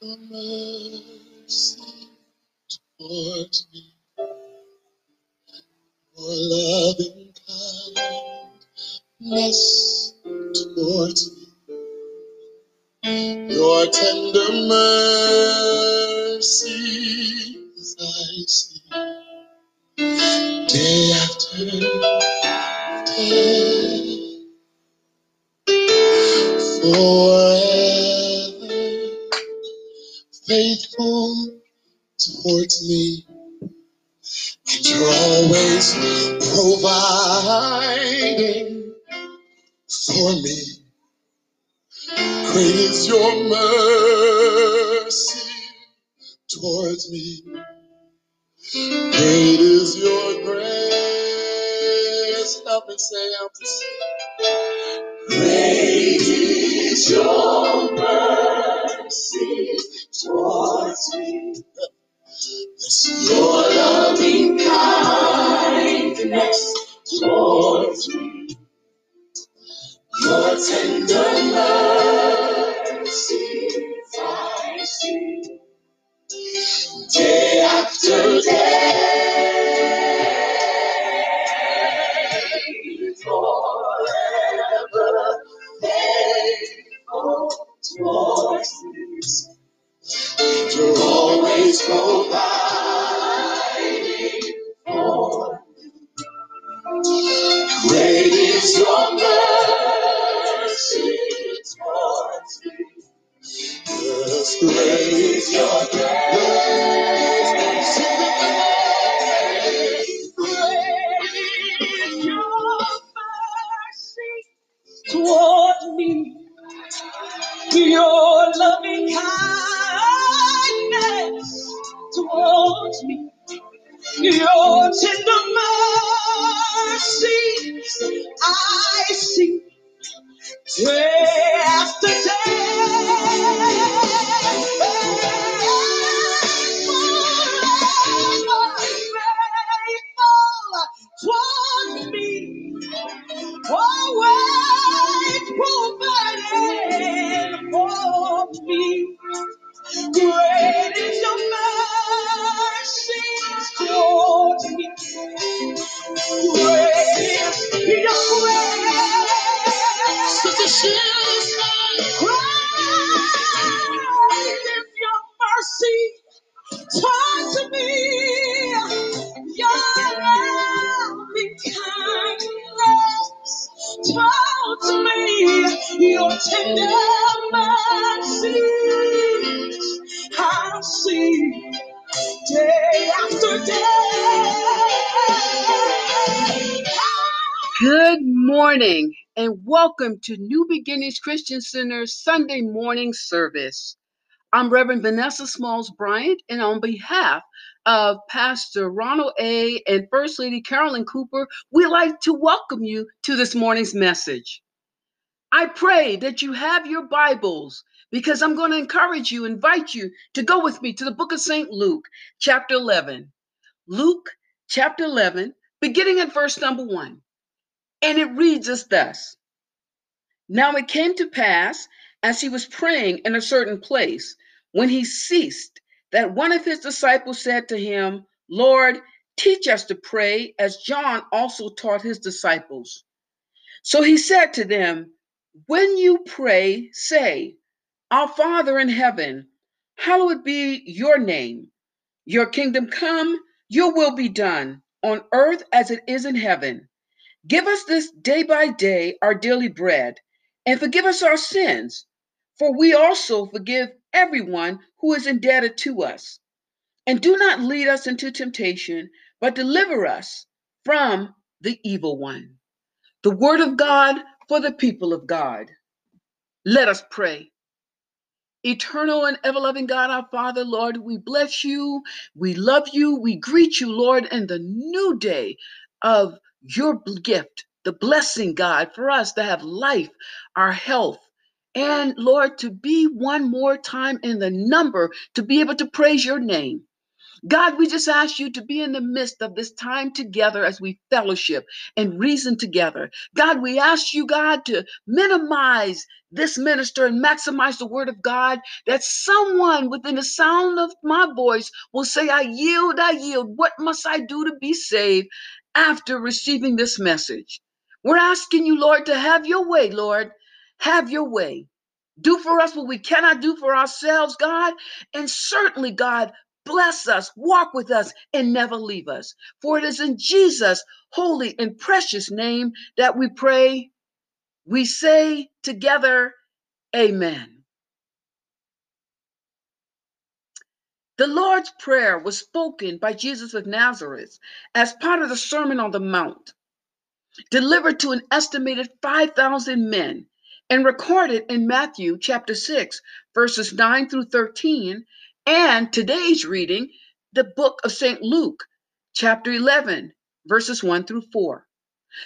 Your mercy towards me, your loving kindness towards me, your tender mercies for me. Great is your mercy towards me. Great is your grace. Help me say, help me say. Great is your mercy towards me. Yes, your loving kindness towards me. Your tender mercies I see day after day. Towards me. Your tender mercies I see day after day. Morning and welcome to New Beginnings Christian Center Sunday morning service. I'm Reverend Vanessa Smalls Bryant, and on behalf of Pastor Ronald A. and First Lady Carolyn Cooper, we'd like to welcome you to this morning's message. I pray that you have your Bibles because I'm going to encourage you, invite you to go with me to the book of St. Luke, chapter 11. Luke, chapter 11, beginning at verse number 1. And it reads as thus Now it came to pass, as he was praying in a certain place, when he ceased, that one of his disciples said to him, Lord, teach us to pray, as John also taught his disciples. So he said to them, When you pray, say, Our Father in heaven, hallowed be your name. Your kingdom come, your will be done, on earth as it is in heaven. Give us this day by day our daily bread, and forgive us our sins, for we also forgive everyone who is indebted to us. And do not lead us into temptation, but deliver us from the evil one. The word of God for the people of God. Let us pray. Eternal and ever loving God, our Father, Lord, we bless you. We love you. We greet you, Lord, in the new day of your gift, the blessing, God, for us to have life, our health, and Lord, to be one more time in the number to be able to praise your name. God, we just ask you to be in the midst of this time together as we fellowship and reason together. God, we ask you, God, to minimize this minister and maximize the word of God, that someone within the sound of my voice will say, I yield, I yield. What must I do to be saved after receiving this message? We're asking you, Lord, to have your way, Lord. Have your way. Do for us what we cannot do for ourselves, God. And certainly, God, bless us, walk with us, and never leave us. For it is in Jesus' holy and precious name that we pray. We say together, Amen. The Lord's Prayer was spoken by Jesus of Nazareth as part of the Sermon on the Mount. delivered to an estimated 5,000 men and recorded in Matthew chapter 6, verses 9 through 13, and today's reading, the book of St. Luke, chapter 11, verses 1 through 4.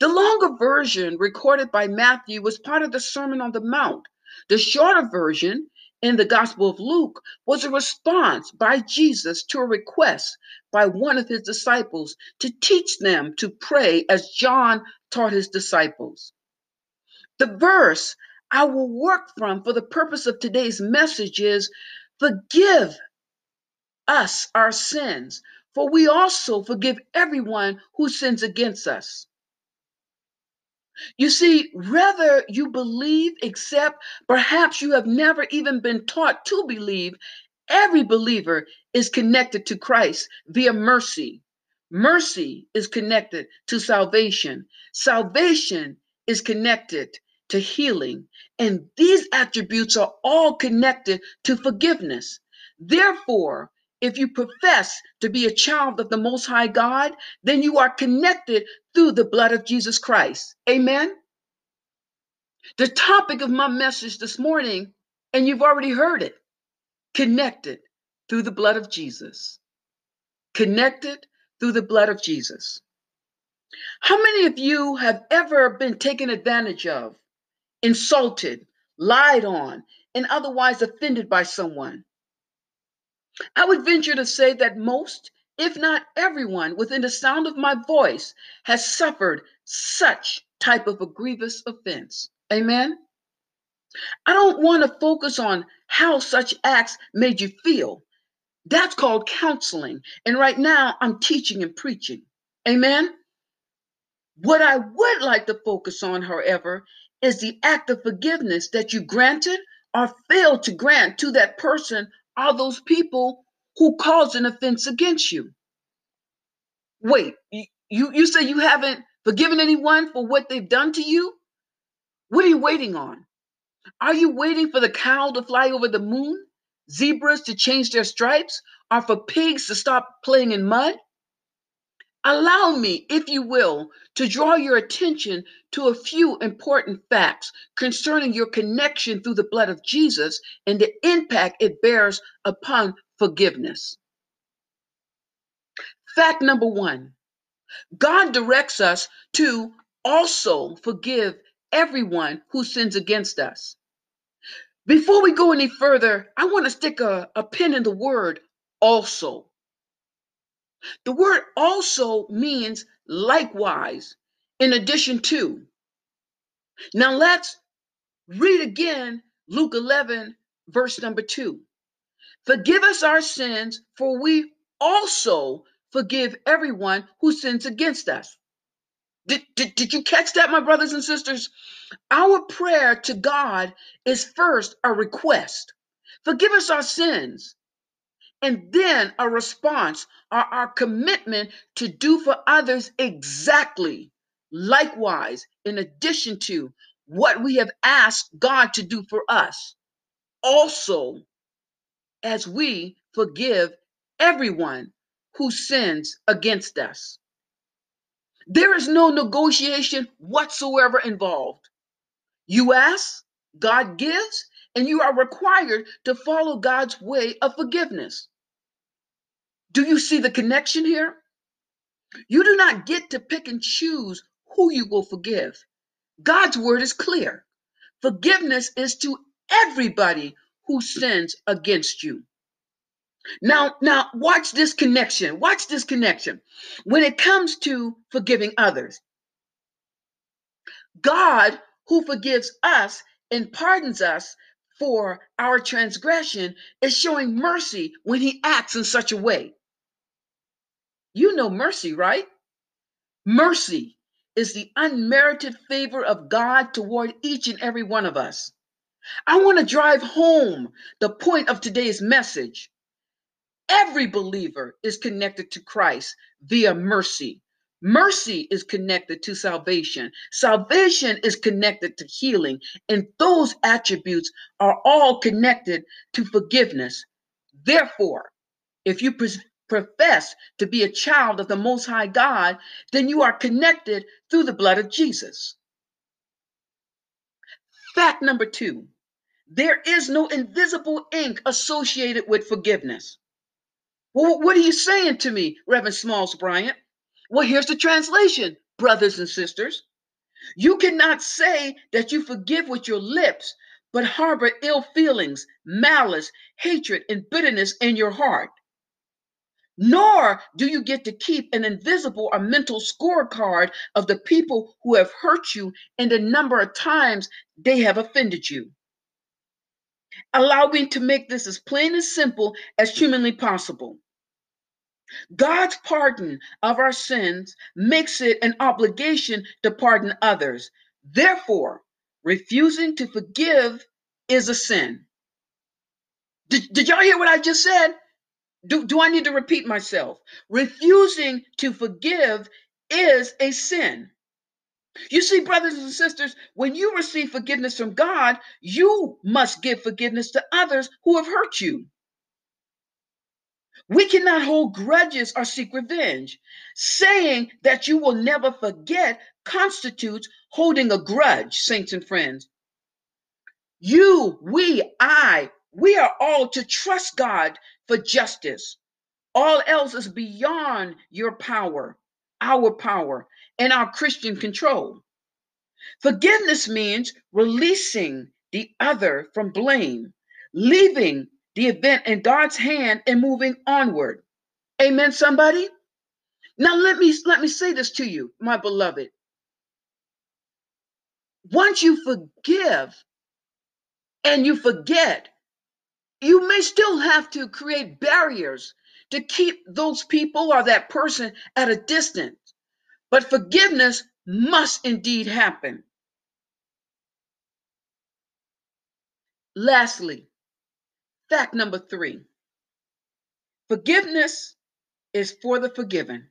The longer version recorded by Matthew was part of the Sermon on the Mount. The shorter version in the Gospel of Luke was a response by Jesus to a request by one of his disciples to teach them to pray as John taught his disciples. The verse I will work from for the purpose of today's message is forgive us our sins, for we also forgive everyone who sins against us. You see, whether you believe, accept, perhaps you have never even been taught to believe, every believer is connected to Christ via mercy. Mercy is connected to salvation. Salvation is connected to healing. And these attributes are all connected to forgiveness. Therefore, if you profess to be a child of the Most High God, then you are connected through the blood of Jesus Christ. Amen. The topic of my message this morning, and you've already heard it connected through the blood of Jesus. Connected through the blood of Jesus. How many of you have ever been taken advantage of, insulted, lied on, and otherwise offended by someone? I would venture to say that most, if not everyone, within the sound of my voice has suffered such type of a grievous offense. Amen. I don't want to focus on how such acts made you feel. That's called counseling. And right now, I'm teaching and preaching. Amen. What I would like to focus on, however, is the act of forgiveness that you granted or failed to grant to that person or those people who caused an offense against you. Wait, you, you say you haven't forgiven anyone for what they've done to you? What are you waiting on? Are you waiting for the cow to fly over the moon, zebras to change their stripes, or for pigs to stop playing in mud? Allow me, if you will, to draw your attention to a few important facts concerning your connection through the blood of Jesus and the impact it bears upon forgiveness. Fact number one God directs us to also forgive everyone who sins against us. Before we go any further, I want to stick a, a pin in the word also. The word also means likewise, in addition to. Now let's read again Luke 11, verse number 2. Forgive us our sins, for we also forgive everyone who sins against us. Did, did, did you catch that, my brothers and sisters? Our prayer to God is first a request. Forgive us our sins. And then a response or our commitment to do for others exactly, likewise, in addition to what we have asked God to do for us. Also, as we forgive everyone who sins against us. There is no negotiation whatsoever involved. You ask, God gives, and you are required to follow God's way of forgiveness. Do you see the connection here? You do not get to pick and choose who you will forgive. God's word is clear. Forgiveness is to everybody who sins against you. Now, now watch this connection. Watch this connection. When it comes to forgiving others, God who forgives us and pardons us for our transgression is showing mercy when he acts in such a way. You know mercy, right? Mercy is the unmerited favor of God toward each and every one of us. I want to drive home the point of today's message. Every believer is connected to Christ via mercy. Mercy is connected to salvation. Salvation is connected to healing. And those attributes are all connected to forgiveness. Therefore, if you profess to be a child of the Most High God, then you are connected through the blood of Jesus. Fact number two there is no invisible ink associated with forgiveness. Well, what are you saying to me, Reverend Smalls Bryant? Well, here's the translation, brothers and sisters. You cannot say that you forgive with your lips, but harbor ill feelings, malice, hatred, and bitterness in your heart. Nor do you get to keep an invisible or mental scorecard of the people who have hurt you and the number of times they have offended you. Allow me to make this as plain and simple as humanly possible. God's pardon of our sins makes it an obligation to pardon others. Therefore, refusing to forgive is a sin. Did, did y'all hear what I just said? Do, do I need to repeat myself? Refusing to forgive is a sin. You see, brothers and sisters, when you receive forgiveness from God, you must give forgiveness to others who have hurt you. We cannot hold grudges or seek revenge. Saying that you will never forget constitutes holding a grudge, saints and friends. You, we, I, we are all to trust God for justice. All else is beyond your power, our power, and our Christian control. Forgiveness means releasing the other from blame, leaving the event in God's hand and moving onward. Amen, somebody? Now let me let me say this to you, my beloved. Once you forgive and you forget, you may still have to create barriers to keep those people or that person at a distance. But forgiveness must indeed happen. Lastly, fact number three Forgiveness is for the forgiven.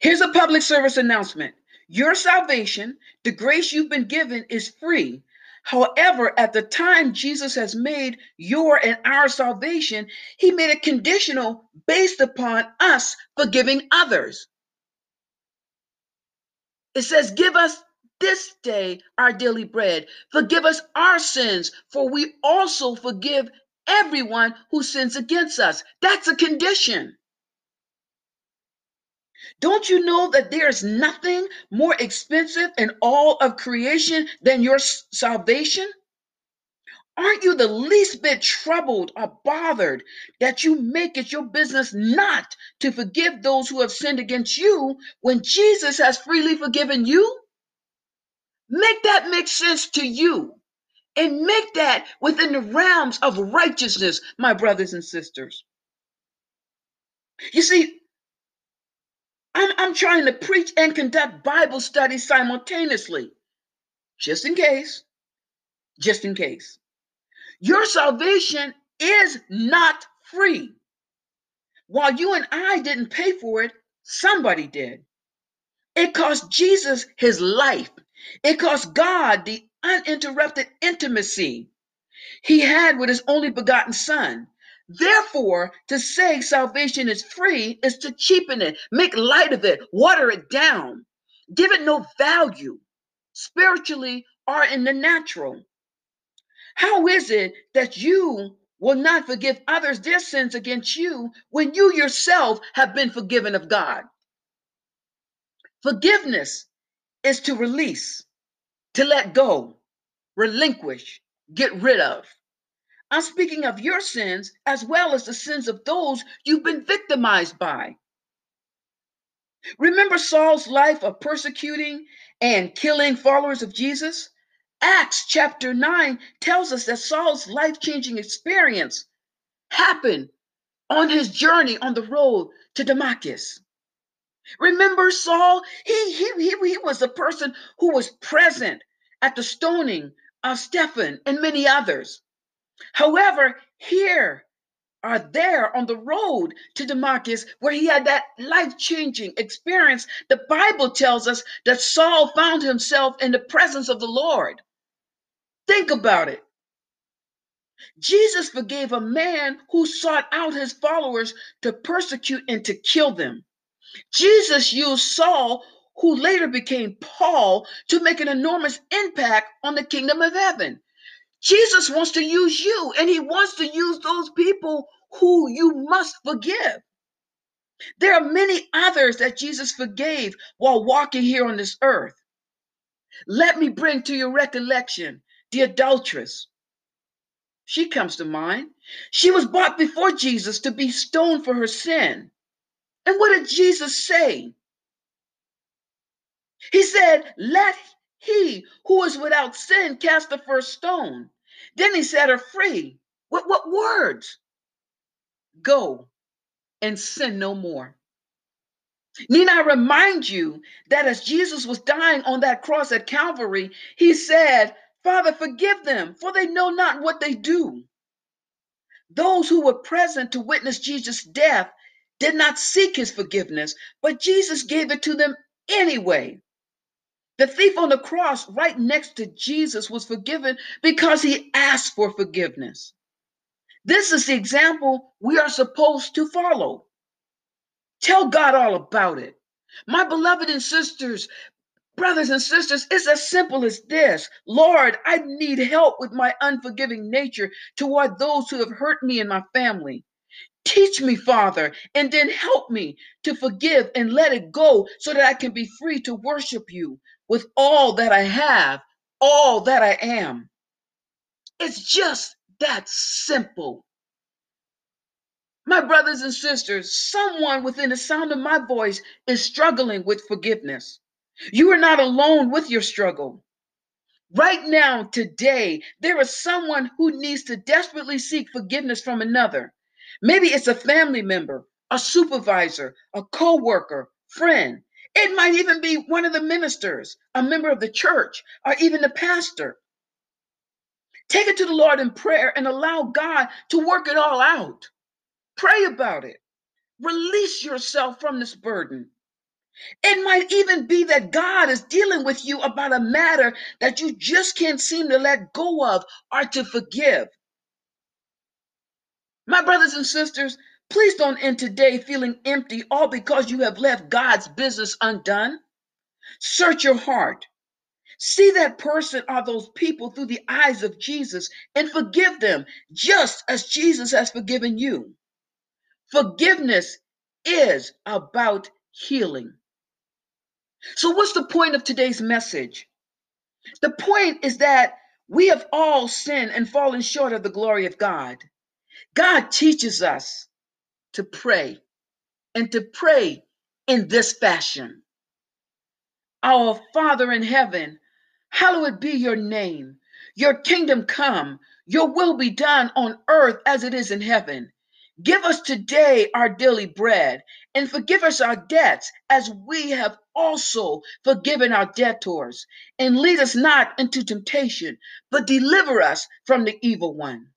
Here's a public service announcement Your salvation, the grace you've been given, is free. However, at the time Jesus has made your and our salvation, he made it conditional based upon us forgiving others. It says, Give us this day our daily bread. Forgive us our sins, for we also forgive everyone who sins against us. That's a condition. Don't you know that there is nothing more expensive in all of creation than your salvation? Aren't you the least bit troubled or bothered that you make it your business not to forgive those who have sinned against you when Jesus has freely forgiven you? Make that make sense to you and make that within the realms of righteousness, my brothers and sisters. You see, I'm, I'm trying to preach and conduct Bible studies simultaneously, just in case, just in case. Your salvation is not free. While you and I didn't pay for it, somebody did. It cost Jesus his life. It cost God the uninterrupted intimacy he had with his only begotten son. Therefore, to say salvation is free is to cheapen it, make light of it, water it down, give it no value, spiritually or in the natural. How is it that you will not forgive others their sins against you when you yourself have been forgiven of God? Forgiveness is to release, to let go, relinquish, get rid of. I'm speaking of your sins as well as the sins of those you've been victimized by. Remember Saul's life of persecuting and killing followers of Jesus? Acts chapter 9 tells us that Saul's life changing experience happened on his journey on the road to Damascus. Remember Saul? He, he, he, he was the person who was present at the stoning of Stephen and many others. However, here are there on the road to Damascus where he had that life-changing experience. The Bible tells us that Saul found himself in the presence of the Lord. Think about it. Jesus forgave a man who sought out his followers to persecute and to kill them. Jesus used Saul, who later became Paul, to make an enormous impact on the kingdom of heaven. Jesus wants to use you, and he wants to use those people who you must forgive. There are many others that Jesus forgave while walking here on this earth. Let me bring to your recollection the adulteress. She comes to mind. She was brought before Jesus to be stoned for her sin. And what did Jesus say? He said, Let he who is without sin cast the first stone. Then he set her free. What, what words? Go and sin no more. Need I remind you that as Jesus was dying on that cross at Calvary, he said, Father, forgive them, for they know not what they do. Those who were present to witness Jesus' death did not seek his forgiveness, but Jesus gave it to them anyway. The thief on the cross, right next to Jesus, was forgiven because he asked for forgiveness. This is the example we are supposed to follow. Tell God all about it. My beloved and sisters, brothers and sisters, it's as simple as this Lord, I need help with my unforgiving nature toward those who have hurt me and my family. Teach me, Father, and then help me to forgive and let it go so that I can be free to worship you with all that I have, all that I am. It's just that simple. My brothers and sisters, someone within the sound of my voice is struggling with forgiveness. You are not alone with your struggle. Right now, today, there is someone who needs to desperately seek forgiveness from another. Maybe it's a family member, a supervisor, a co worker, friend. It might even be one of the ministers, a member of the church, or even the pastor. Take it to the Lord in prayer and allow God to work it all out. Pray about it. Release yourself from this burden. It might even be that God is dealing with you about a matter that you just can't seem to let go of or to forgive. My brothers and sisters, please don't end today feeling empty all because you have left God's business undone. Search your heart. See that person or those people through the eyes of Jesus and forgive them just as Jesus has forgiven you. Forgiveness is about healing. So, what's the point of today's message? The point is that we have all sinned and fallen short of the glory of God. God teaches us to pray and to pray in this fashion Our Father in heaven, hallowed be your name. Your kingdom come, your will be done on earth as it is in heaven. Give us today our daily bread and forgive us our debts as we have also forgiven our debtors. And lead us not into temptation, but deliver us from the evil one.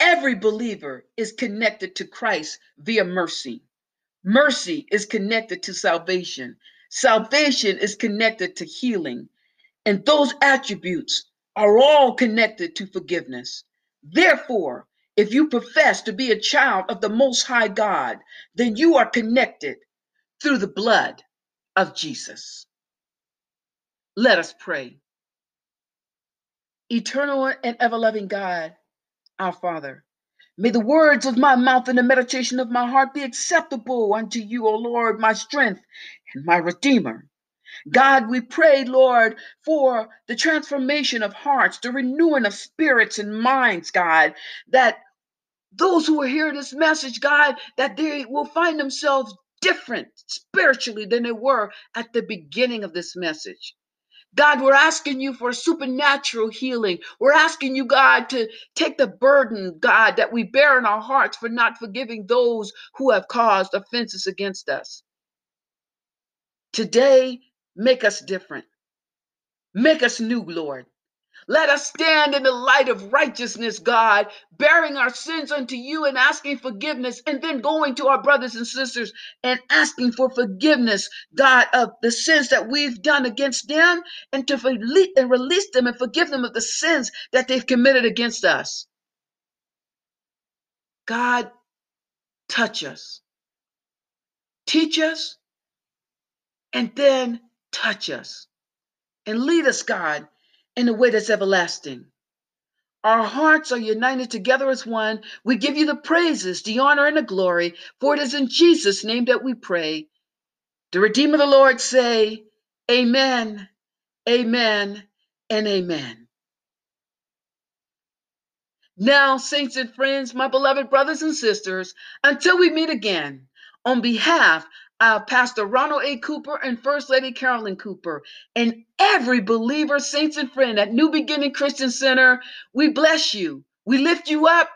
Every believer is connected to Christ via mercy. Mercy is connected to salvation. Salvation is connected to healing. And those attributes are all connected to forgiveness. Therefore, if you profess to be a child of the Most High God, then you are connected through the blood of Jesus. Let us pray. Eternal and ever loving God, our Father, may the words of my mouth and the meditation of my heart be acceptable unto you, O Lord, my strength and my Redeemer. God, we pray, Lord, for the transformation of hearts, the renewing of spirits and minds, God, that those who will hear this message, God, that they will find themselves different spiritually than they were at the beginning of this message. God, we're asking you for supernatural healing. We're asking you, God, to take the burden, God, that we bear in our hearts for not forgiving those who have caused offenses against us. Today, make us different. Make us new, Lord. Let us stand in the light of righteousness, God, bearing our sins unto you and asking forgiveness, and then going to our brothers and sisters and asking for forgiveness, God, of the sins that we've done against them, and to release, and release them and forgive them of the sins that they've committed against us. God, touch us, teach us, and then touch us, and lead us, God, in a way that's everlasting. Our hearts are united together as one. We give you the praises, the honor, and the glory, for it is in Jesus' name that we pray. The Redeemer of the Lord say, Amen, Amen, and Amen. Now, saints and friends, my beloved brothers and sisters, until we meet again, on behalf of Pastor Ronald A. Cooper and First Lady Carolyn Cooper, and every believer, saints and friend at New Beginning Christian Center, we bless you. We lift you up.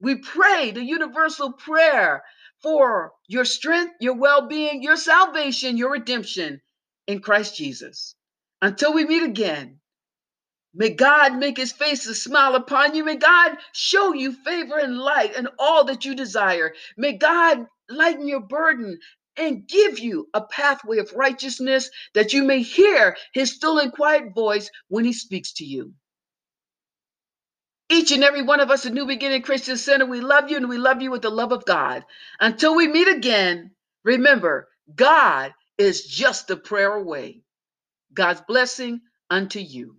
We pray the universal prayer for your strength, your well being, your salvation, your redemption in Christ Jesus. Until we meet again, May God make his face to smile upon you. May God show you favor and light and all that you desire. May God lighten your burden and give you a pathway of righteousness that you may hear his still and quiet voice when he speaks to you. Each and every one of us at New Beginning Christian Center, we love you and we love you with the love of God. Until we meet again, remember, God is just a prayer away. God's blessing unto you.